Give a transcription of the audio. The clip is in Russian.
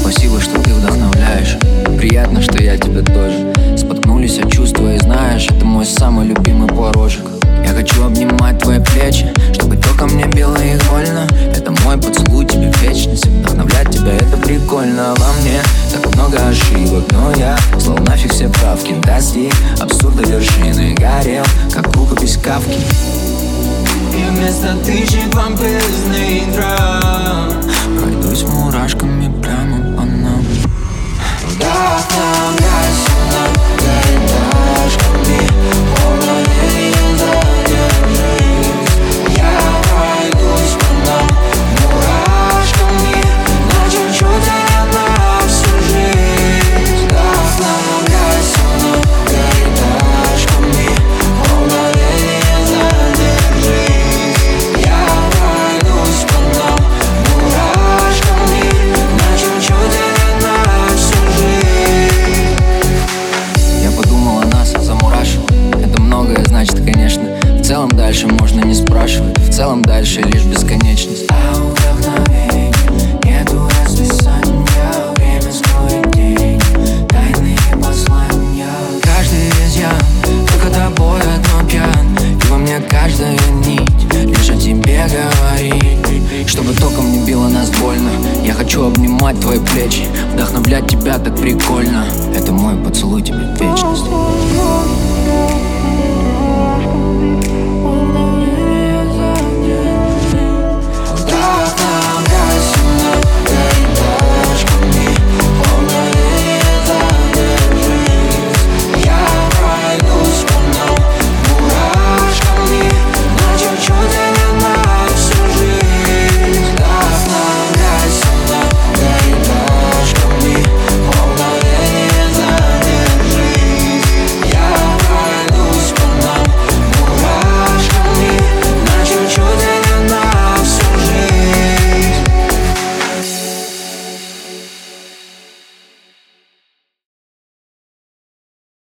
Спасибо, что ты вдохновляешь. Приятно, что я тебя тоже. Споткнулись от чувства и знаешь Это мой самый любимый ошибок Но я слал нафиг все правки Достиг абсурда вершины Горел, как рукопись кавки. И вместо тысяч помпезных драм дальше можно не спрашивать. В целом дальше лишь бесконечность. А у вдохновений нету расписания Время строит день, тайные послания. Каждый я, только тобой одно пьян. И во мне каждая нить Лишь о тебе говорит Чтобы током не било нас больно Я хочу обнимать твои плечи Вдохновлять тебя так прикольно. Это мой поцелуй тебе в вечность